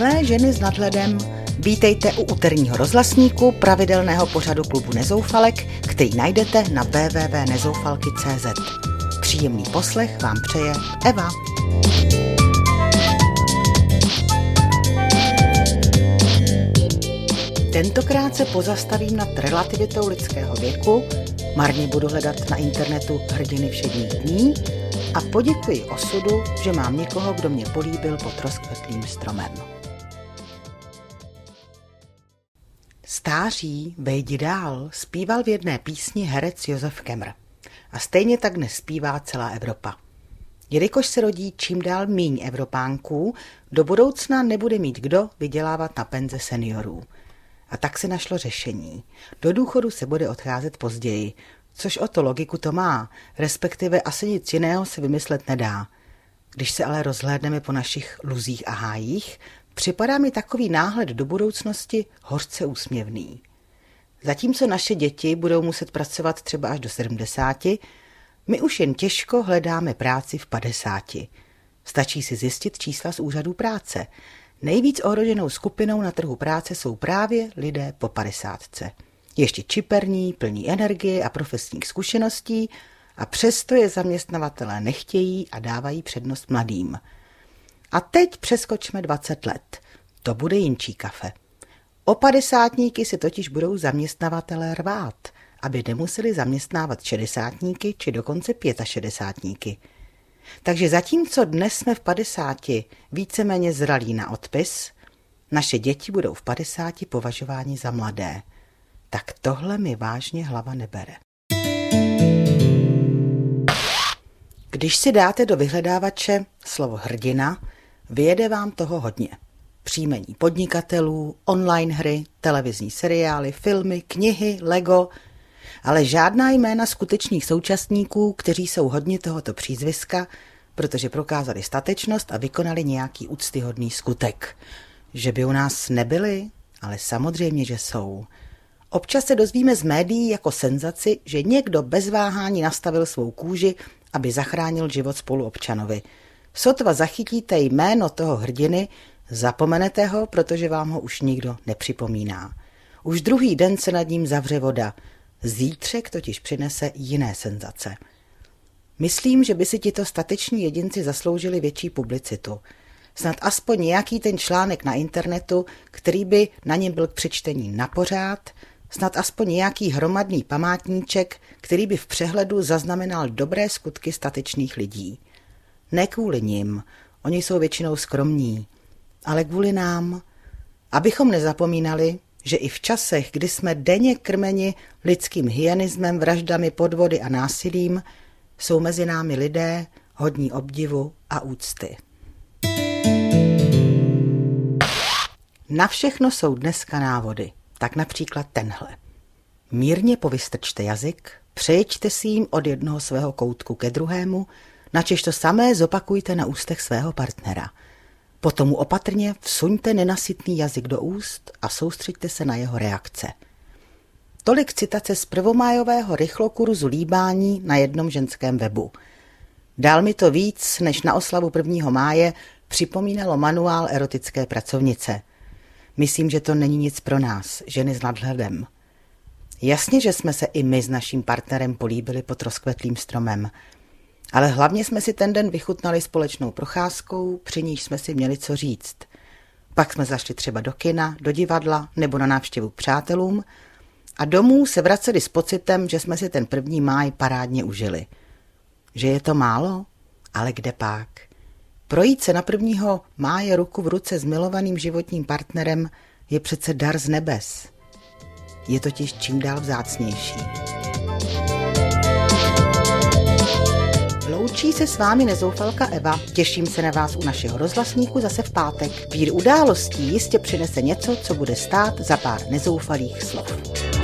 Milé ženy s nadhledem, vítejte u úterního rozhlasníku pravidelného pořadu klubu Nezoufalek, který najdete na www.nezoufalky.cz. Příjemný poslech vám přeje Eva. Tentokrát se pozastavím nad relativitou lidského věku, marně budu hledat na internetu hrdiny všedních dní a poděkuji osudu, že mám někoho, kdo mě políbil pod rozkvetlým stromem. Stáří, vejdi dál, zpíval v jedné písni herec Josef Kemr. A stejně tak dnes zpívá celá Evropa. Jelikož se rodí čím dál míň Evropánků, do budoucna nebude mít kdo vydělávat na penze seniorů. A tak se našlo řešení. Do důchodu se bude odcházet později, což o to logiku to má, respektive asi nic jiného se vymyslet nedá. Když se ale rozhlédneme po našich luzích a hájích, připadá mi takový náhled do budoucnosti hořce úsměvný. Zatímco naše děti budou muset pracovat třeba až do 70, my už jen těžko hledáme práci v 50. Stačí si zjistit čísla z úřadů práce. Nejvíc ohroženou skupinou na trhu práce jsou právě lidé po 50. Ještě čiperní, plní energie a profesních zkušeností a přesto je zaměstnavatelé nechtějí a dávají přednost mladým. A teď přeskočme 20 let. To bude jinčí kafe. O padesátníky si totiž budou zaměstnavatelé rvát, aby nemuseli zaměstnávat šedesátníky či dokonce pětašedesátníky. Takže zatímco dnes jsme v padesáti víceméně zralí na odpis, naše děti budou v padesáti považováni za mladé. Tak tohle mi vážně hlava nebere. Když si dáte do vyhledávače slovo hrdina, vyjede vám toho hodně. Příjmení podnikatelů, online hry, televizní seriály, filmy, knihy, Lego, ale žádná jména skutečných současníků, kteří jsou hodně tohoto přízviska, protože prokázali statečnost a vykonali nějaký úctyhodný skutek. Že by u nás nebyli, ale samozřejmě, že jsou. Občas se dozvíme z médií jako senzaci, že někdo bez váhání nastavil svou kůži, aby zachránil život spoluobčanovi. Sotva zachytíte jméno toho hrdiny, zapomenete ho, protože vám ho už nikdo nepřipomíná. Už druhý den se nad ním zavře voda. Zítřek totiž přinese jiné senzace. Myslím, že by si tito stateční jedinci zasloužili větší publicitu. Snad aspoň nějaký ten článek na internetu, který by na něm byl k přečtení na pořád, snad aspoň nějaký hromadný památníček, který by v přehledu zaznamenal dobré skutky statečných lidí. Ne kvůli nim, oni jsou většinou skromní, ale kvůli nám, abychom nezapomínali, že i v časech, kdy jsme denně krmeni lidským hyenismem, vraždami, podvody a násilím, jsou mezi námi lidé hodní obdivu a úcty. Na všechno jsou dneska návody, tak například tenhle. Mírně povystrčte jazyk, přejeďte si jim od jednoho svého koutku ke druhému, načež to samé zopakujte na ústech svého partnera. Potom opatrně vsuňte nenasytný jazyk do úst a soustřeďte se na jeho reakce – Tolik citace z prvomájového rychlokurzu líbání na jednom ženském webu. Dál mi to víc, než na oslavu 1. máje připomínalo manuál erotické pracovnice. Myslím, že to není nic pro nás, ženy s nadhledem. Jasně, že jsme se i my s naším partnerem políbili pod rozkvetlým stromem, ale hlavně jsme si ten den vychutnali společnou procházkou, při níž jsme si měli co říct. Pak jsme zašli třeba do kina, do divadla nebo na návštěvu přátelům a domů se vraceli s pocitem, že jsme si ten první máj parádně užili. Že je to málo? Ale kde pak? Projít se na prvního máje ruku v ruce s milovaným životním partnerem je přece dar z nebes. Je totiž čím dál vzácnější. Loučí se s vámi nezoufalka Eva. Těším se na vás u našeho rozhlasníku zase v pátek. Vír událostí jistě přinese něco, co bude stát za pár nezoufalých slov.